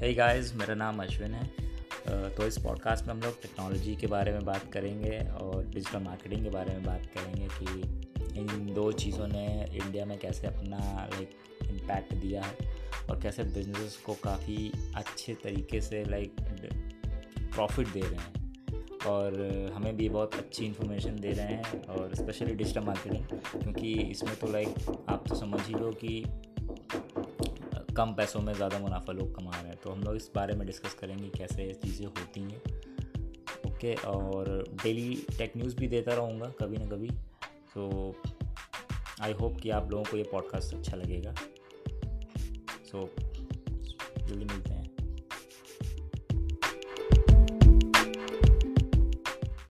Hey guys मेरा नाम अश्विन है। तो इस पॉडकास्ट में हम लोग टेक्नोलॉजी के बारे में बात करेंगे और डिजिटल मार्केटिंग के बारे में बात करेंगे कि इन दो चीज़ों ने इंडिया में कैसे अपना लाइक इम्पैक्ट दिया है और कैसे बिज़नेस को काफ़ी अच्छे तरीके से लाइक प्रॉफिट दे रहे हैं। और हमें भी बहुत अच्छी इन्फॉर्मेशन दे रहे हैं और स्पेशली डिजिटल मार्केटिंग क्योंकि इसमें तो लाइक आप तो समझ ही लो कि कम पैसों में ज़्यादा मुनाफा लोग कमा रहे हैं। तो हम लोग इस बारे में डिस्कस करेंगे कैसे ये चीज़ें होती हैं। ओके और डेली टेक न्यूज़ भी देता रहूँगा कभी ना कभी। तो आई होप कि आप लोगों को ये पॉडकास्ट अच्छा लगेगा। सो so, जल्दी मिलते हैं।